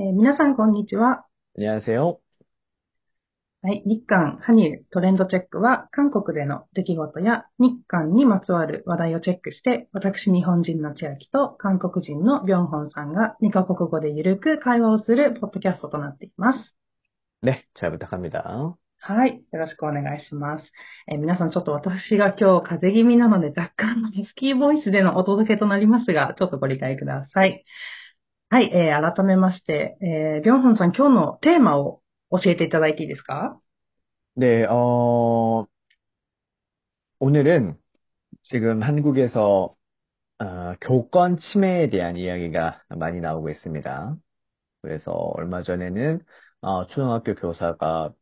えー皆さん、こんにちは。 안녕하세요. はい。日韓、ハニル、トレンドチェックは、韓国での出来事や日韓にまつわる話題をチェックして、私、日本人の千秋と韓国人のビョンホンさんが2カ国語でゆるく会話をするポッドキャストとなっています。 네, 잘 부탁합니다. はい。よろしくお願いします。えー皆さん、ちょっと私が今日風邪気味なので、若干のハスキーボイスでのお届けとなりますが、ちょっとご理解ください。 はい。えー改めまして、えービョンホンさん、今日のテーマを教えていただいていいですか 네, 어, 오늘은 지금 한국에서 어, 교권 침해에 대한 이야기가 많이 나오고 있습니다. 그래서 얼마 전에는 어, 초등학교 교사가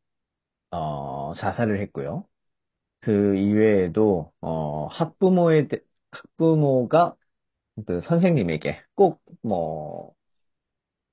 어, 자살을 했고요. 그 이외에도 어, 학부모에 대- 학부모가 그 선생님에게 꼭 뭐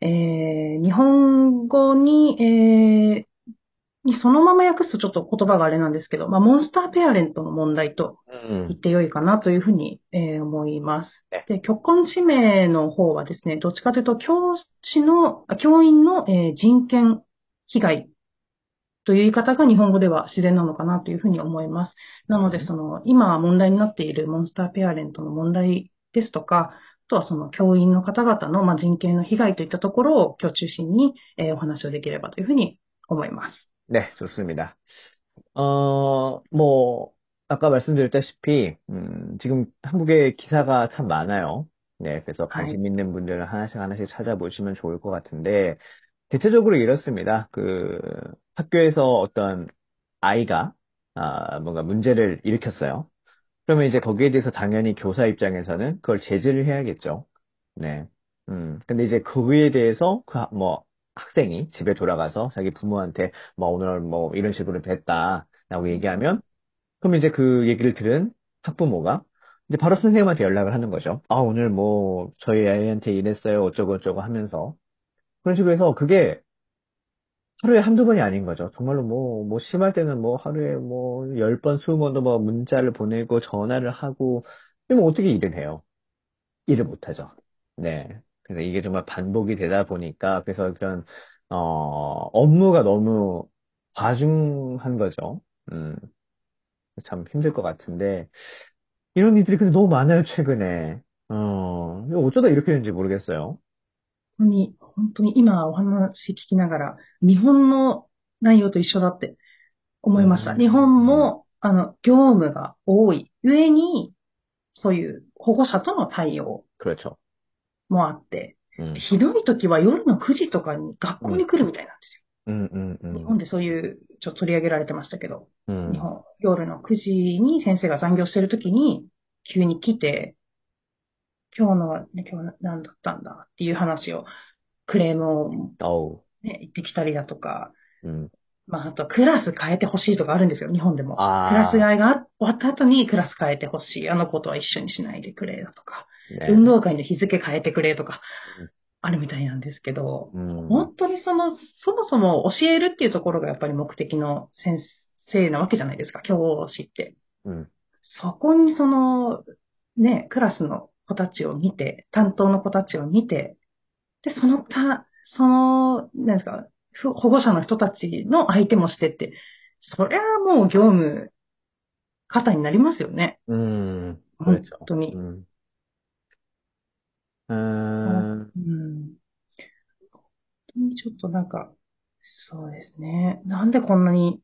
えー日本語に、えーにそのまま訳すとちょっと言葉があれなんですけど、まあ、モンスターペアレントの問題と 음, 言ってよいかなというふうに、えー思いますね。で、極根地名の方はですね、どっちかというと、教師の、あ教員の、えー人権被害という言い方が日本語では自然なのかなというふうに思います。なので、その、今問題になっているモンスターペアレントの問題ですとか、あ とはその教員の方々の、まあ、人権の被害といったところを今日中心に、えーお話をできればというふうに思います。 네, 좋습니다. 어, 뭐, 아까 말씀드렸다시피, 음, 지금 한국에 기사가 참 많아요. 네, 그래서 관심 있는 분들은 하나씩 하나씩 찾아보시면 좋을 것 같은데, 대체적으로 이렇습니다. 그, 학교에서 어떤 아이가, 아, 뭔가 문제를 일으켰어요. 그러면 이제 거기에 대해서 당연히 교사 입장에서는 그걸 제지를 해야겠죠. 네. 음, 근데 이제 그에 대해서 그, 하- 뭐, 학생이 집에 돌아가서 자기 부모한테 뭐 오늘 뭐 이런 식으로 됐다라고 얘기하면 그럼 이제 그 얘기를 들은 학부모가 이제 바로 선생님한테 연락을 하는 거죠. 아, 오늘 뭐 저희 아이한테 이랬어요. 어쩌고 저쩌고 하면서 그런 식으로 해서 그게 하루에 한두 번이 아닌 거죠. 정말로 뭐, 뭐 심할 때는 뭐 하루에 뭐 열 번, 스무 번도 뭐 문자를 보내고 전화를 하고 그러면 어떻게 일을 해요? 일을 못 하죠. 네. 그래서 이게 정말 반복이 되다 보니까 그래서 그런 어, 업무가 너무 과중한 거죠. 음, 참 힘들 것 같은데 이런 일들이 근데 너무 많아요, 최근에. 어, 어쩌다 이렇게 되는지 모르겠어요. 本当に、本当に今お話聞きながら、日本の内容と一緒だって思いました。日本も、あの、業務が多い。上に、そういう保護者との対応もあって、ひどい時は夜の9時とかに学校に来るみたいなんですよ。うん。うん。うん、日本でそういう、ちょっと取り上げられてましたけど、うん、日本、夜の9時に先生が残業してる時に、急に来て、今日の、ね、今日何だったんだっていう話を、クレームを、ね、言ってきたりだとか、うん、まあ、あとクラス変えてほしいとかあるんですよ、日本でも。クラス替えが終わった後にクラス変えてほしい。あの子とは一緒にしないでくれだとか、ね、運動会の日付変えてくれとか、あるみたいなんですけど、うん、本当にその、そもそも教えるっていうところがやっぱり目的の先生なわけじゃないですか、教師って。うん、そこにその、ね、クラスの子たちを見て、担当の子たちを見て、で、そのた、その、なんですか、保護者の人たちの相手もしてって、そりゃもう業務、肩になりますよね。うん。本当に。うん。うん。ん。本当にちょっとなんか、そうですね。なんでこんなに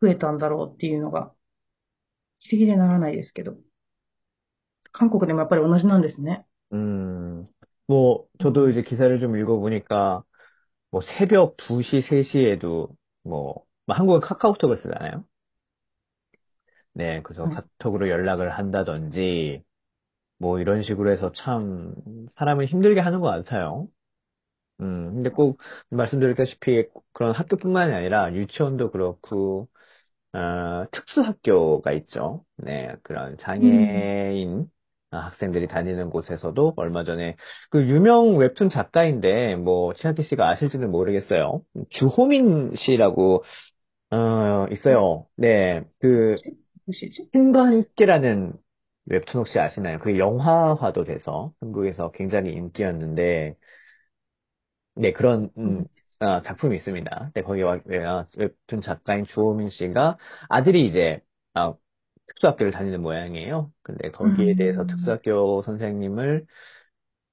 増えたんだろうっていうのが、不思議でならないですけど。韓国でもやっぱり同じなんですね。 음, 뭐, 저도 이제 기사를 좀 읽어보니까, 뭐, 새벽 2시, 3시에도, 뭐, 뭐 한국은 카카오톡을 쓰잖아요. 네, 그래서 음. 카톡으로 연락을 한다든지, 뭐, 이런 식으로 해서 참, 사람을 힘들게 하는 것 같아요. 음, 근데 꼭 말씀드렸다시피 그런 학교뿐만이 아니라 유치원도 그렇고, 어, 특수학교가 있죠. 네, 그런 음, 장애인 아, 학생들이 다니는 곳에서도 얼마 전에 그 유명 웹툰 작가인데 뭐 치아키 씨가 아실지는 모르겠어요. 주호민 씨라고 어, 네, 있어요. 네, 그 뭐지? 무엇이지? 신과 함께라는 웹툰 혹시 아시나요? 그게 영화화도 돼서 한국에서 굉장히 인기였는데 네, 그런, 음, 음, 아, 작품이 있습니다. 네, 거기 와- 왜, 아, 웹툰 작가인 주호민 씨가 아들이 이제, 아, 특수학교를 다니는 모양이에요. 근데 거기에 음. 대해서 특수학교 선생님을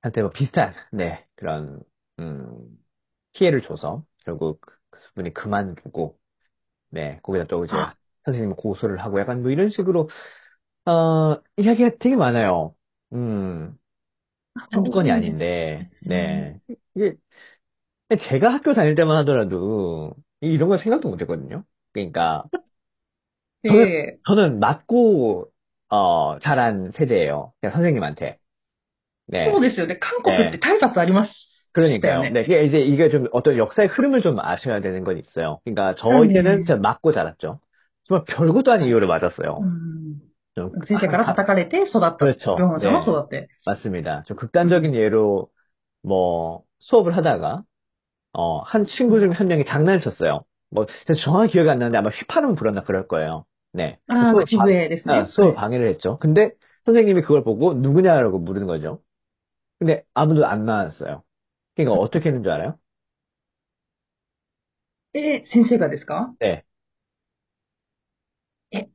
한테 뭐 비슷한 네 그런 음, 피해를 줘서 결국 그분이 그만두고 네 거기다 또 이제 아. 선생님 고소를 하고 약간 뭐 이런 식으로 어 이야기가 되게 많아요. 음 아, 한두 건이 아닌데 네 음. 이게 제가 학교 다닐 때만 하더라도 이런 걸 생각도 못했거든요. 그러니까 저는 예 저는 맞고 어 자란 세대예요. 그냥 선생님한테. そう 네. ですよね。韓国って 네. 体罰ありましたよ 그러니까요. ね。 네. 이게 이제 이게 좀 어떤 역사의 흐름을 좀 아셔야 되는 건 있어요. 그러니까 は 저희 때는 い。 진짜 맞고 자랐죠. 정말 별것도 아닌 はい。 이유를 う 맞았어요. ん。 좀 先生から叩かれて育った。 그렇죠. ヨハンさんは 네. 育って。 맞습니다. 좀 う 극단적인 ん。 예로 뭐 수업을 하다가 어, 한 う 친구 ん 중 한 명이 장난을 쳤어요. 뭐, 진짜 정확히 기억이 안 나는데 아마 휘파람 불었나 그럴 거예요. 네. ああ、수업 口 방, 笛です 아, ね。は 수업 い。 방해를 했죠. 근데 선생님이 그걸 보고 누구냐라고 물은 거죠. 근데 아무도 안 나왔어요. 그러니까 어떻게 했는 줄 알아요? え、先生がですか 네. え、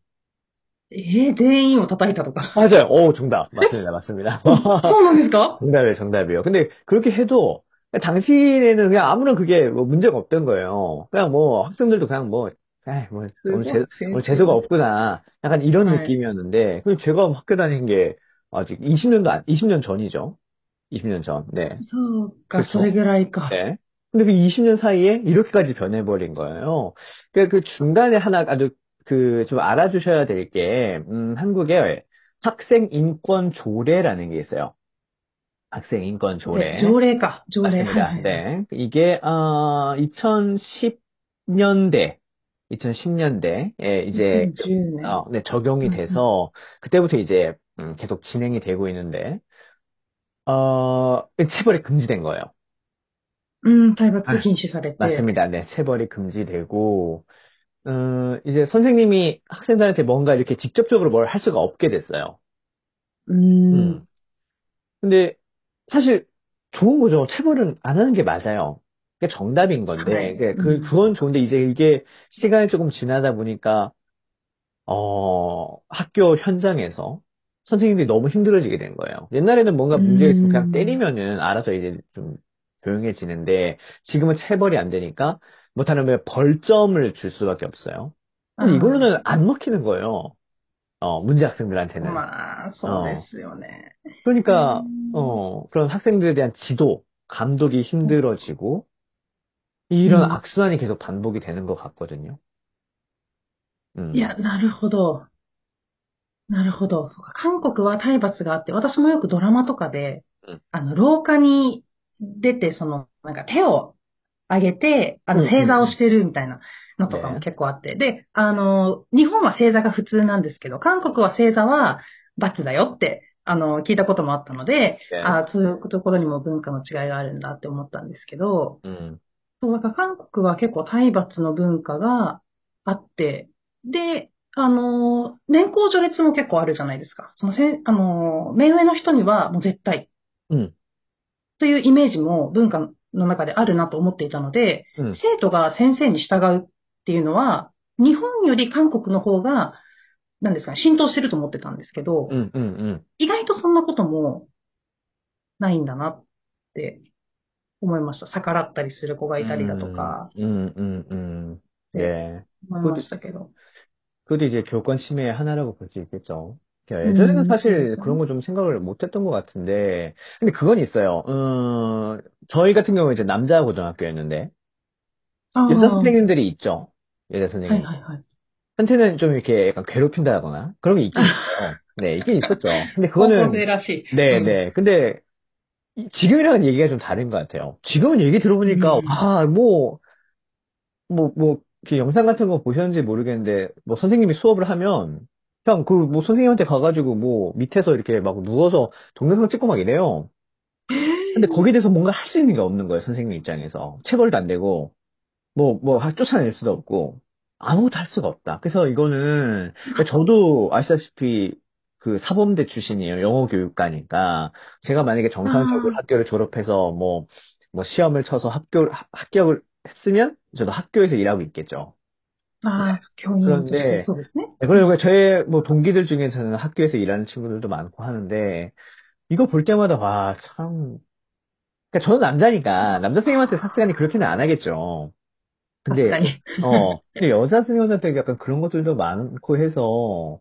えー全員を叩いたとか。 맞아요. 오, 정답. 맞습니다. 맞습니다. おそうなんですか 정답이에요, 정답이에요. 근데 그렇게 해도 당시에는 그냥 아무런 그게 뭐 문제가 없던 거예요. 그냥 뭐 학생들도 그냥 뭐, 에이, 뭐, 오늘, 재, 오늘 재수가 없구나. 약간 이런 네. 느낌이었는데, 그럼 제가 학교 다닌 게 아직 20년도 안, 20년 전이죠. 20년 전, 네. 가수 해결하니까. 그렇죠. 네. 근데 그 20년 사이에 이렇게까지 변해버린 거예요. 그, 그 중간에 하나 아주 그 좀 알아주셔야 될 게, 음, 한국에 학생 인권 조례라는 게 있어요. 학생 인권 조례. 네, 조례가, 조례. 맞습니다. 네. 이게, 어, 2010년대 2010년대에 이제, 2010年。 어, 네, 적용이 うんうん 돼서, 그때부터 이제, 음, 계속 진행이 되고 있는데, 어, 체벌이 금지된 거예요. うん、体罰 아, 禁止されて。 맞습니다. 네, 체벌이 금지되고, 어, 이제 선생님이 학생들한테 뭔가 이렇게 직접적으로 뭘 할 수가 없게 됐어요. うーん。 음. 근데 사실 좋은 거죠. 체벌은 안 하는 게 맞아요. 그게 정답인 건데 네. 그래. 그 음. 그건 좋은데 이제 이게 시간이 조금 지나다 보니까 어 학교 현장에서 선생님들이 너무 힘들어지게 된 거예요. 옛날에는 뭔가 문제가 있으면 그냥 음. 때리면은 알아서 이제 좀 조용해지는데 지금은 체벌이 안 되니까 못하면 벌점을 줄 수밖에 없어요. 근데 아. 이걸로는 안 먹히는 거예요. 어, 문제 학생들한테는. 아, 어, 네. 그러니까, 어, 음. 그런 학생들에 대한 지도, 감독이 힘들어지고, 이런 うん。 악순환이 계속 반복이 되는 것 같거든요. いや、 음, なるほど。なるほど。そうか。韓国は体罰があって、私もよくドラマとかで、 음, あの、廊下に出て、その、なんか手を上げて、あ 음, の、正座を 음, してるみたいなのとかも 네, 結構あって。で、あの、日本は正座が普通なんですけど、韓国は正座は罰だよって、あの、聞いたこともあったので、 네, あそういうところにも文化の違いがあるんだって思ったんですけど、 음, そう、なんか韓国は結構体罰の文化があって、で、あの、年功序列も結構あるじゃないですか。そのせ、あの、目上の人にはもう絶対。うん。というイメージも文化の中であるなと思っていたので、うん、生徒が先生に従うっていうのは、日本より韓国の方が、なんですか、浸透してると思ってたんですけど、うんうんうん、意外とそんなこともないんだなって 思いました。逆らったりする子がいたりだと 음, か、 음, 음, 음. って 네. 思い 그것도, ましたけど。 그것도 이제 교권 침해의 하나라고 볼 수 있겠죠. 그러니까 예전에는 うん、そうで 사실 すよ 그런 ね。 거 좀 생각을 못 했던 것 같은데, 근데 그건 있어요. 음, 저희 같은 경우는 이제 남자 고등학교였는데, ああ、 여자 は 선생님들이 있죠. 여자 い 선생님. はいはい。 한테는 좀 이렇게 약간 괴롭힌다거나 그런 게 있긴 있어요. 네, 있긴 있었죠. 근데 高校生 그거는 らしい。 네, うん。 네. 근데 이- 지금이랑은 얘기가 좀 다른 것 같아요. 지금은 얘기 들어보니까, 음. 아, 뭐, 뭐, 뭐, 영상 같은 거 보셨는지 모르겠는데, 뭐 선생님이 수업을 하면, 그냥 그 뭐 선생님한테 가가지고 뭐 밑에서 이렇게 막 누워서 동영상 찍고 막 이래요. 근데 거기에 대해서 뭔가 할 수 있는 게 없는 거예요, 선생님 입장에서. 체벌도 안 되고, 뭐, 뭐, 하- 쫓아낼 수도 없고, 아무것도 할 수가 없다. 그래서 이거는, 그러니까 저도 아시다시피 그 사범대 출신이에요. 영어 교육과니까. 제가 만약에 정상적으로 아. 학교를 졸업해서 뭐, 뭐 시험을 쳐서 학교, 합격을 했으면 저도 학교에서 일하고 있겠죠. 아, 네. 그런데, 네, 그리고 저의 뭐 동기들 중에서는 학교에서 일하는 친구들도 많고 하는데, 이거 볼 때마다, 와, 참. 그니까 저는 남자니까, 남자 선생님한테 사스간이 그렇게는 안 하겠죠. 근데, 어, 근데 여자 선생님한테 약간 그런 것들도 많고 해서,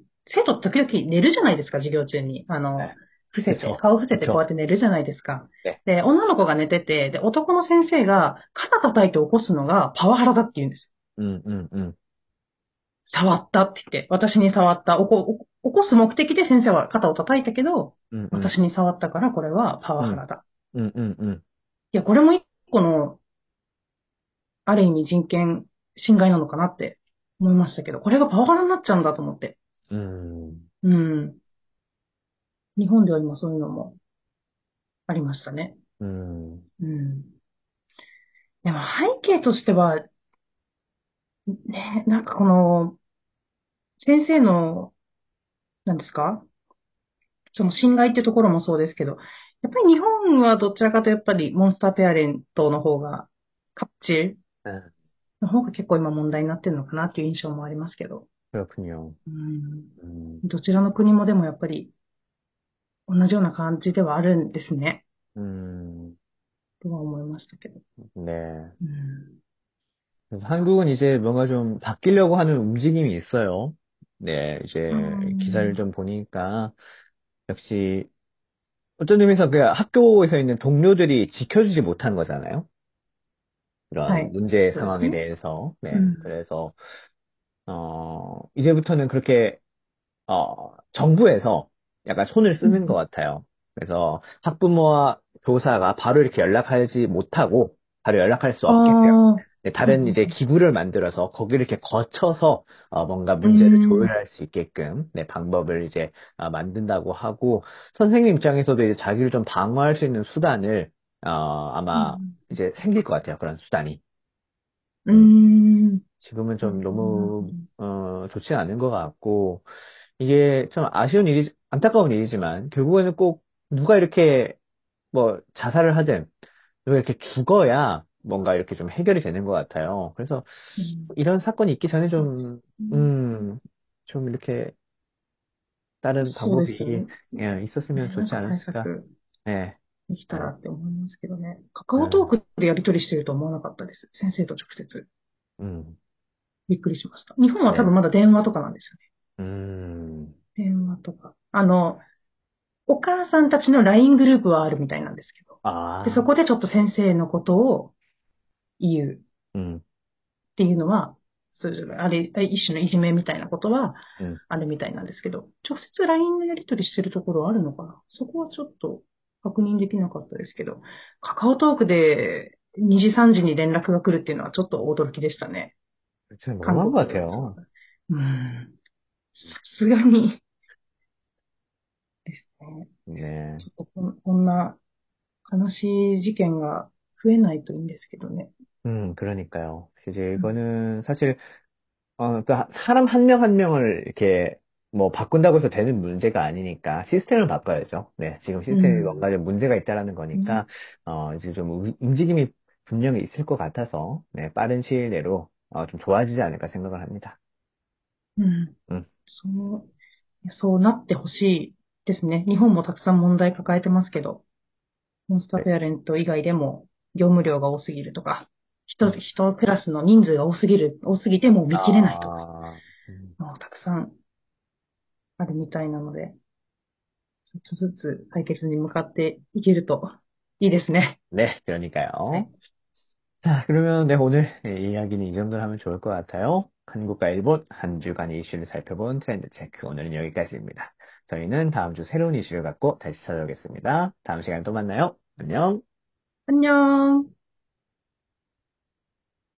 生徒時々寝るじゃないですか、授業中に。あの、伏せて、顔伏せてこうやって寝るじゃないですか。で、女の子が寝てて、で、男の先生が肩叩いて起こすのがパワハラだって言うんです。うんうんうん。触ったって言って、私に触った。起こ起こす目的で先生は肩を叩いたけど、うんうん、私に触ったからこれはパワハラだ。うん、うんうんうん。いや、これも一個の、ある意味人権侵害なのかなって思いましたけど、これがパワハラになっちゃうんだと思って。うん。うん。日本では今そういうのもありましたね。うん。うん。でも背景としては、ね、なんかこの、先生の、なんですか？その侵害っていうところもそうですけど、やっぱり日本はどちらかとやっぱりモンスターペアレントの方が、カッチの方が結構今問題になってるのかなっていう印象もありますけど。 그렇군요. うん。 음, どちらの国もでもやっぱり同じような感じではあるんですね。 음, とは思いましたけど。 네. うん。 그래서 한국은 이제 뭔가 좀 바뀌려고 하는 움직임이 있어요. 네, 이제 기사를 좀 보니까 역시 어떤 의미에서 그 학교에서 있는 동료들이 지켜주지 못한 거잖아요. 그런 네, 문제 그렇죠. 상황에 대해서. 네, 음. 그래서 어, 이제부터는 그렇게 어, 정부에서 약간 손을 쓰는 것 음. 같아요. 그래서 학부모와 교사가 바로 이렇게 연락하지 못하고 바로 연락할 수 없게끔 아, 네, 다른 이제 음. 기구를 만들어서 거기를 이렇게 거쳐서 어, 뭔가 문제를 음. 조율할 수 있게끔 네, 방법을 이제 아, 만든다고 하고 선생님 입장에서도 이제 자기를 좀 방어할 수 있는 수단을 어, 아마 음. 이제 생길 것 같아요. 그런 수단이. 음. 지금은 좀 음. 너무 어, 좋지 않은 것 같고 이게 좀 아쉬운 일이 안타까운 일이지만 결국에는 꼭 누가 이렇게 뭐 자살을 하든 누가 이렇게 죽어야 뭔가 이렇게 좀 해결이 되는 것 같아요. 그래서 음. 이런 사건이 있기 전에 そうです。 좀, うん 음, 좀 이렇게 다른 そうですよ 방법이 ね。 예, 있었으면 ね、なん 좋지 か対 않았을까. 策 네, できた 네, らって思いますけどね。カカオトー 음, クでやり取りしてると思わなかったです。先生と直接。 음, びっくりしました。日本は多分まだ電話とかなんですよね。うん電話とか。あの、お母さんたちの LINE グループはあるみたいなんですけど。でそこでちょっと先生のことを言う。うん、っていうのは、そうあれ、一種のいじめみたいなことは、あるみたいなんですけど、うん、直接 LINE のやり取りしてるところあるのかな？そこはちょっと確認できなかったですけど、カカオトークで2時3時に連絡が来るっていうのはちょっと驚きでしたね。 좀 韓 너무한 国 것 ではそう 같아요. だ。うん。さすがにですね。 네, ちょっとこんこんな悲しい事件が増えないといいんですけどね。 음, 그러니까요. 이제 うん 이거는 사실 어, 그 하- 사람 한 명 한 명을 이렇게 뭐 바꾼다고 해서 되는 문제가 아니니까 시스템을 바꿔야죠. 네, 지금 う 시스템이 ん。 뭔가 좀 문제가 있다라는 ね 거니까 어, 이제 좀 우- 움직임이 분명히 있을 것 같아서 네, 빠른 시일 내로 어, 좀 좋아지지 않을까 생각을 합니다. うん。 음, そう、いやそうなってほしいですね。日本もたくさん問題抱えてますけど。 モンスター네. ペアレント以外でも業務量が多すぎるとか、一うん一クラスの人数が多すぎる、多すぎてもう見切れないとか、 아, 음, もうたくさんあるみたいなので、ちょっとずつ解決に向かっていけるといいですね。 네, 그러니까요. 네. 자, 그러면 네, 오늘 예, 이야기는 이 정도로 하면 좋을 것 같아요. 한국과 일본 한 주간 이슈를 살펴본 트렌드 체크. 오늘은 여기까지입니다. 저희는 다음 주 새로운 이슈를 갖고 다시 찾아오겠습니다. 다음 시간에 또 만나요. 안녕. 안녕.